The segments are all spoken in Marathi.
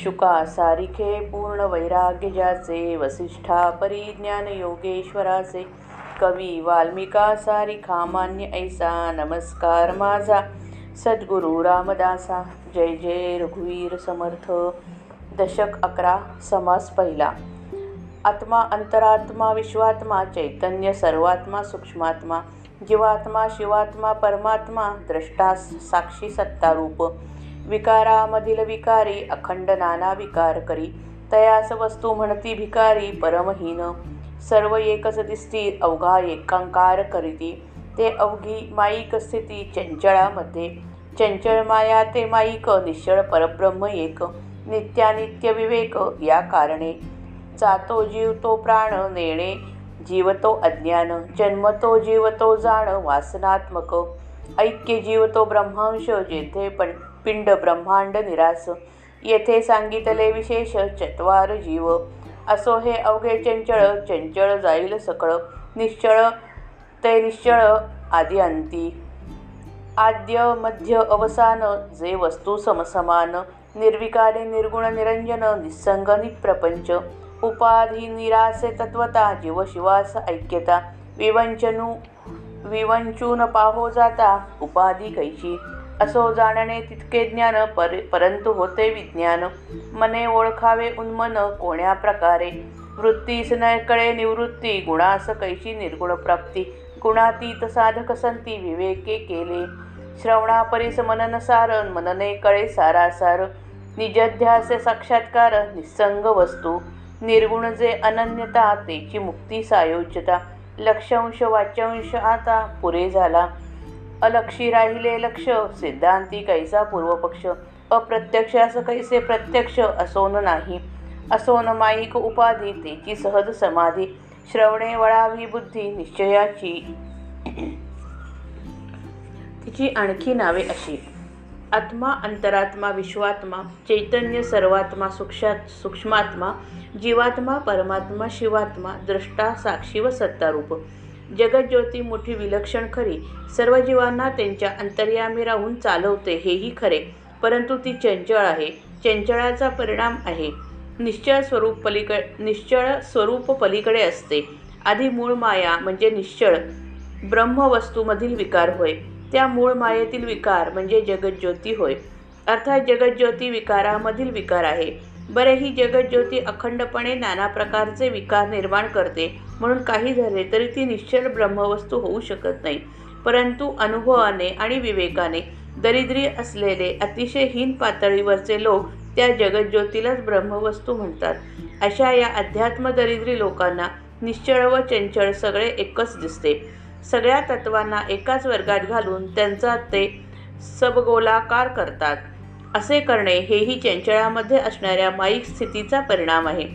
शुका सारिखे पूर्ण वैराग्य ज्याचे वसिष्ठा परिज्ञान योगेश्वराचे कवी वाल्मिका सारिखा मान्य ऐसा नमस्कार माझा। सद्गुरू रामदासा जय जय रघुवीर समर्थ। दशक अकरा समास पहिला। आत्मा अंतरात्मा विश्वात्मा चैतन्य सर्वात्मा सूक्ष्मात्मा जीवात्मा शिवात्मा परमात्मा द्रष्टा साक्षी सत्तारूप। विकारामधील विकारी अखंड नाना विकार करी. तयास वस्तू म्हणती भिकारी परमहीन. सर्व एकच दिसती अवघा एकांकार करीती. ते अवघी माईक स्थिती चंचळामध्ये. चंचळ माया ते माईक निश्चळ परब्रह्म एक. नित्यानित्य विवेक या कारणे. जातो जीव तो प्राण नेणे जीवतो अज्ञान. जन्मतो जीवतो जाण वासनात्मक. ऐक्य जीवतो ब्रह्मांश जेथे पण पिंड ब्रह्मांड निरास. येथे सांगितले विशेष चत्वार जीव. असो हे अवघे चंचळ चंचळ जाईल सकळ. निश्चळ ते निश्चळ आदी अंती. आद्य मध्य अवसान जे वस्तू समसमान. निर्विकारे निर्गुण निरंजन निस्संग निप्रपंच. उपाधी निरासे तत्वता जीव शिवास ऐक्यता. विवंचनू विवंचून पाहो जाता उपाधी कैशी असो जाणणे तितके ज्ञान पर परंतु होते विज्ञान. मने ओळखावे उन्मन कोण्या प्रकारे? वृत्तीस न कळे निवृत्ती गुणास कैशी निर्गुण प्राप्ती? गुणातीत साधक संती विवेके केले. श्रवणा मनन सारण मनने कळे सारासार. निजध्यास साक्षात्कार निसंग वस्तू. निर्गुण जे अनन्यता तेची मुक्ती सायोज्यता. लक्षांश वाच्यांश आता पुरे झाला. अलक्षी राहिले लक्ष सिद्धांती कैसा पूर्वपक्ष? अप्रत्यक्षास कैसे प्रत्यक्ष? असोन नाही. असोन माईक उपाधी तेची सहज समाधी. श्रवणे वळावी बुद्धी निश्चयाची. तिची आणखी नावे अशी. आत्मा अंतरात्मा विश्वात्मा चैतन्य सर्वात्मा सूक्षात सूक्ष्मात्मा जीवात्मा परमात्मा शिवात्मा द्रष्टा साक्षी व सत्तारूप. जगज्योती मोठी विलक्षण खरी. सर्व जीवांना त्यांच्या अंतर्यामी राहून चालवते हेही खरे. परंतु ती चंचळ आहे. चंचळाचा परिणाम आहे. निश्चळ स्वरूप पलीकड निश्चळ स्वरूप पलीकडे असते. आधी मूळ माया म्हणजे निश्चळ. ब्रह्मवस्तूमधील विकार होय. त्या मूळ मायेतील विकार म्हणजे जगज्योती होय. अर्थात जगज्योती विकारामधील विकार आहे. बरे ही जगज्योती अखंडपणे नाना प्रकारचे विकार निर्माण करते. म्हणून काही झाले तरी ती निश्चल ब्रह्मवस्तू होऊ शकत नाही. परंतु अनुभवाने आणि विवेकाने दरिद्री असलेले अतिशय हीन पातळीवरचे लोक त्या जगज्योतीलाच ब्रह्मवस्तू म्हणतात. अशा या अध्यात्म दरिद्री लोकांना निश्चळ व चंचळ सगळे एकच दिसते. सगळ्या तत्वांना एकाच वर्गात घालून त्यांचा ते सबगोलाकार करतात. असे करणे हेही चंचळामध्ये असणाऱ्या माईक स्थितीचा परिणाम आहे.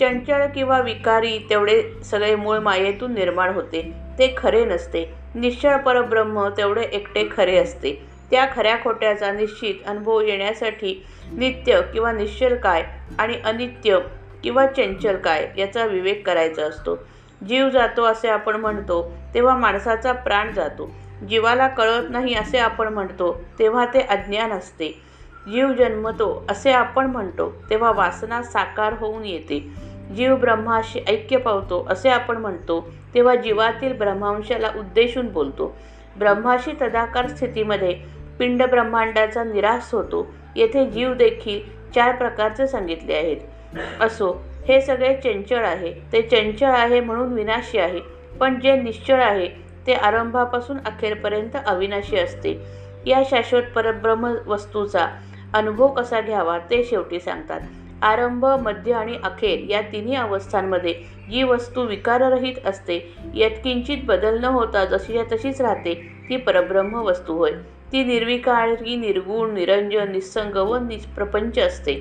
चंचळ किंवा विकारी तेवढे सगळे मूळ मायेतून निर्माण होते. ते खरे नसते. निश्चळ परब्रह्म तेवढे एकटे खरे असते. त्या खऱ्या खोट्याचा निश्चित अनुभव येण्यासाठी नित्य किंवा निश्चल काय आणि अनित्य किंवा चंचल काय याचा विवेक करायचा असतो. जीव जातो असे आपण म्हणतो तेव्हा माणसाचा प्राण जातो. जीवाला कळत नाही असे आपण म्हणतो तेव्हा ते अज्ञान असते. जीव जन्मतो असे आपण म्हणतो तेव्हा वासना साकार होऊन येते. जीव ब्रह्माशी ऐक्य पावतो असे आपण म्हणतो तेव्हा जीवातील ब्रह्मांशाला उद्देशून बोलतो. ब्रह्माशी तदाकार स्थितीमध्ये पिंड ब्रह्मांडाचा निराश होतो. येथे जीव देखील चार प्रकारचे सांगितले आहेत. असो हे सगळे चंचळ आहे. ते चंचळ आहे म्हणून विनाशी आहे. पण जे निश्चळ आहे ते आरंभापासून अखेरपर्यंत अविनाशी असते. या शाश्वत परब्रह्म वस्तूचा अनुभव कसा घ्यावा ते शेवटी सांगतात. आरंभ मध्य आणि अखेर या तिन्ही अवस्थांमध्ये जी वस्तू विकाररहित असते यात किंचित बदल न होता जशीच्या तशीच राहते ती परब्रह्म वस्तू होय. ती निर्विकारी निर्गुण निरंजन निस्संग व निष्प्रपंच असते.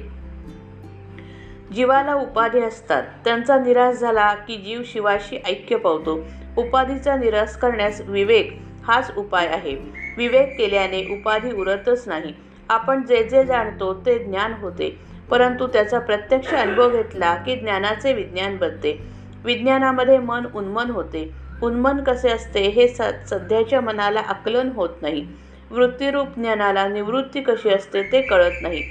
जीवाला उपाधी असतात. त्यांचा निराश झाला की जीव शिवाशी ऐक्य पावतो. उपाधीचा निराश करण्यास विवेक हाच उपाय आहे. विवेक केल्याने उपाधी उरतच नाही. आपण जे जे जाणतो ते ज्ञान होते. परंतु त्याचा प्रत्यक्ष अनुभव घेतला की ज्ञानाचे विज्ञान बनते. विज्ञानामध्ये मन उन्मन होते. उन्मन कसे असते हे स सध्याच्या मनाला आकलन होत नाही. वृत्तीरूप ज्ञानाला निवृत्ती कशी असते ते कळत नाही.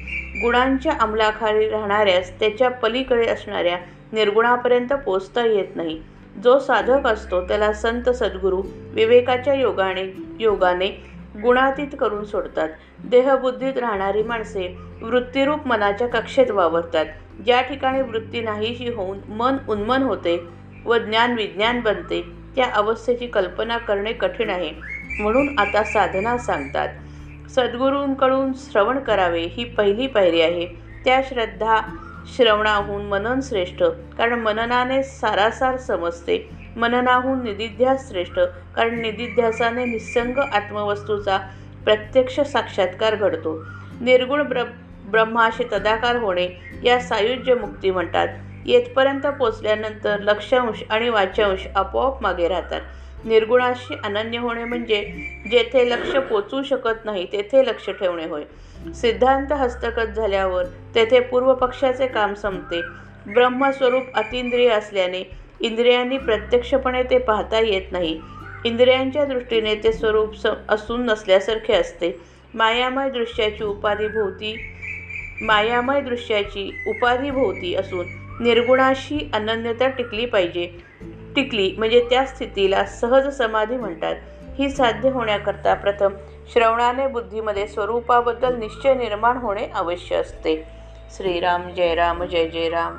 गुणांच्या अंमलाखाली राहणाऱ्यास त्याच्या पलीकडे असणाऱ्या निर्गुणापर्यंत पोचता येत नाही. जो साधक असतो त्याला संत सद्गुरू विवेकाच्या योगाने योगाने गुणातीत करून सोडतात. देहबुद्धीत राहणारी माणसे वृत्तिरूप मनाच्या कक्षेत वावरतात. ज्या ठिकाणी वृत्ती नाहीशी होऊन मन उन्मन होते व ज्ञान विज्ञान बनते त्या अवस्थेची कल्पना करणे कठीण आहे. म्हणून आता साधना सांगतात. सद्गुरूंकडून श्रवण करावे ही पहिली पायरी आहे. त्या श्रद्धा श्रवणाहून मनन श्रेष्ठ कारण मननाने सारासार समजते. मननाहून निदिध्यास श्रेष्ठ कारण निदिध्यासाने निसंग आत्मवस्तूचा प्रत्यक्ष साक्षात्कार घडतो. निर्गुण ब्र ब्रह्माशी तदाकार होणे या सायुज्य मुक्ती म्हणतात. येथपर्यंत पोचल्यानंतर लक्षांश आणि वाचांश आपोआप मागे राहतात. निर्गुणाशी अनन्य होणे म्हणजे जेथे लक्ष पोचू शकत नाही तेथे लक्ष ठेवणे होय. सिद्धांत हस्तगत झाल्यावर तेथे पूर्वपक्षाचे काम संपते. ब्रह्मस्वरूप अतिंद्रिय असल्याने इंद्रियांनी प्रत्यक्षपणे ते पाहता येत नाही. इंद्रियांच्या दृष्टीने ते स्वरूप स असून नसल्यासारखे असते. मायामय दृश्याची उपाधिभोवती मायामय दृश्याची उपाधिभोवती असून निर्गुणाशी अनन्यता टिकली पाहिजे. टिकली म्हणजे त्या स्थितीला सहज समाधी म्हणतात. ही साध्य होण्याकरता प्रथम श्रवणाने बुद्धीमध्ये स्वरूपाबद्दल निश्चय निर्माण होणे अवश्य असते. श्रीराम जय राम जय जय राम.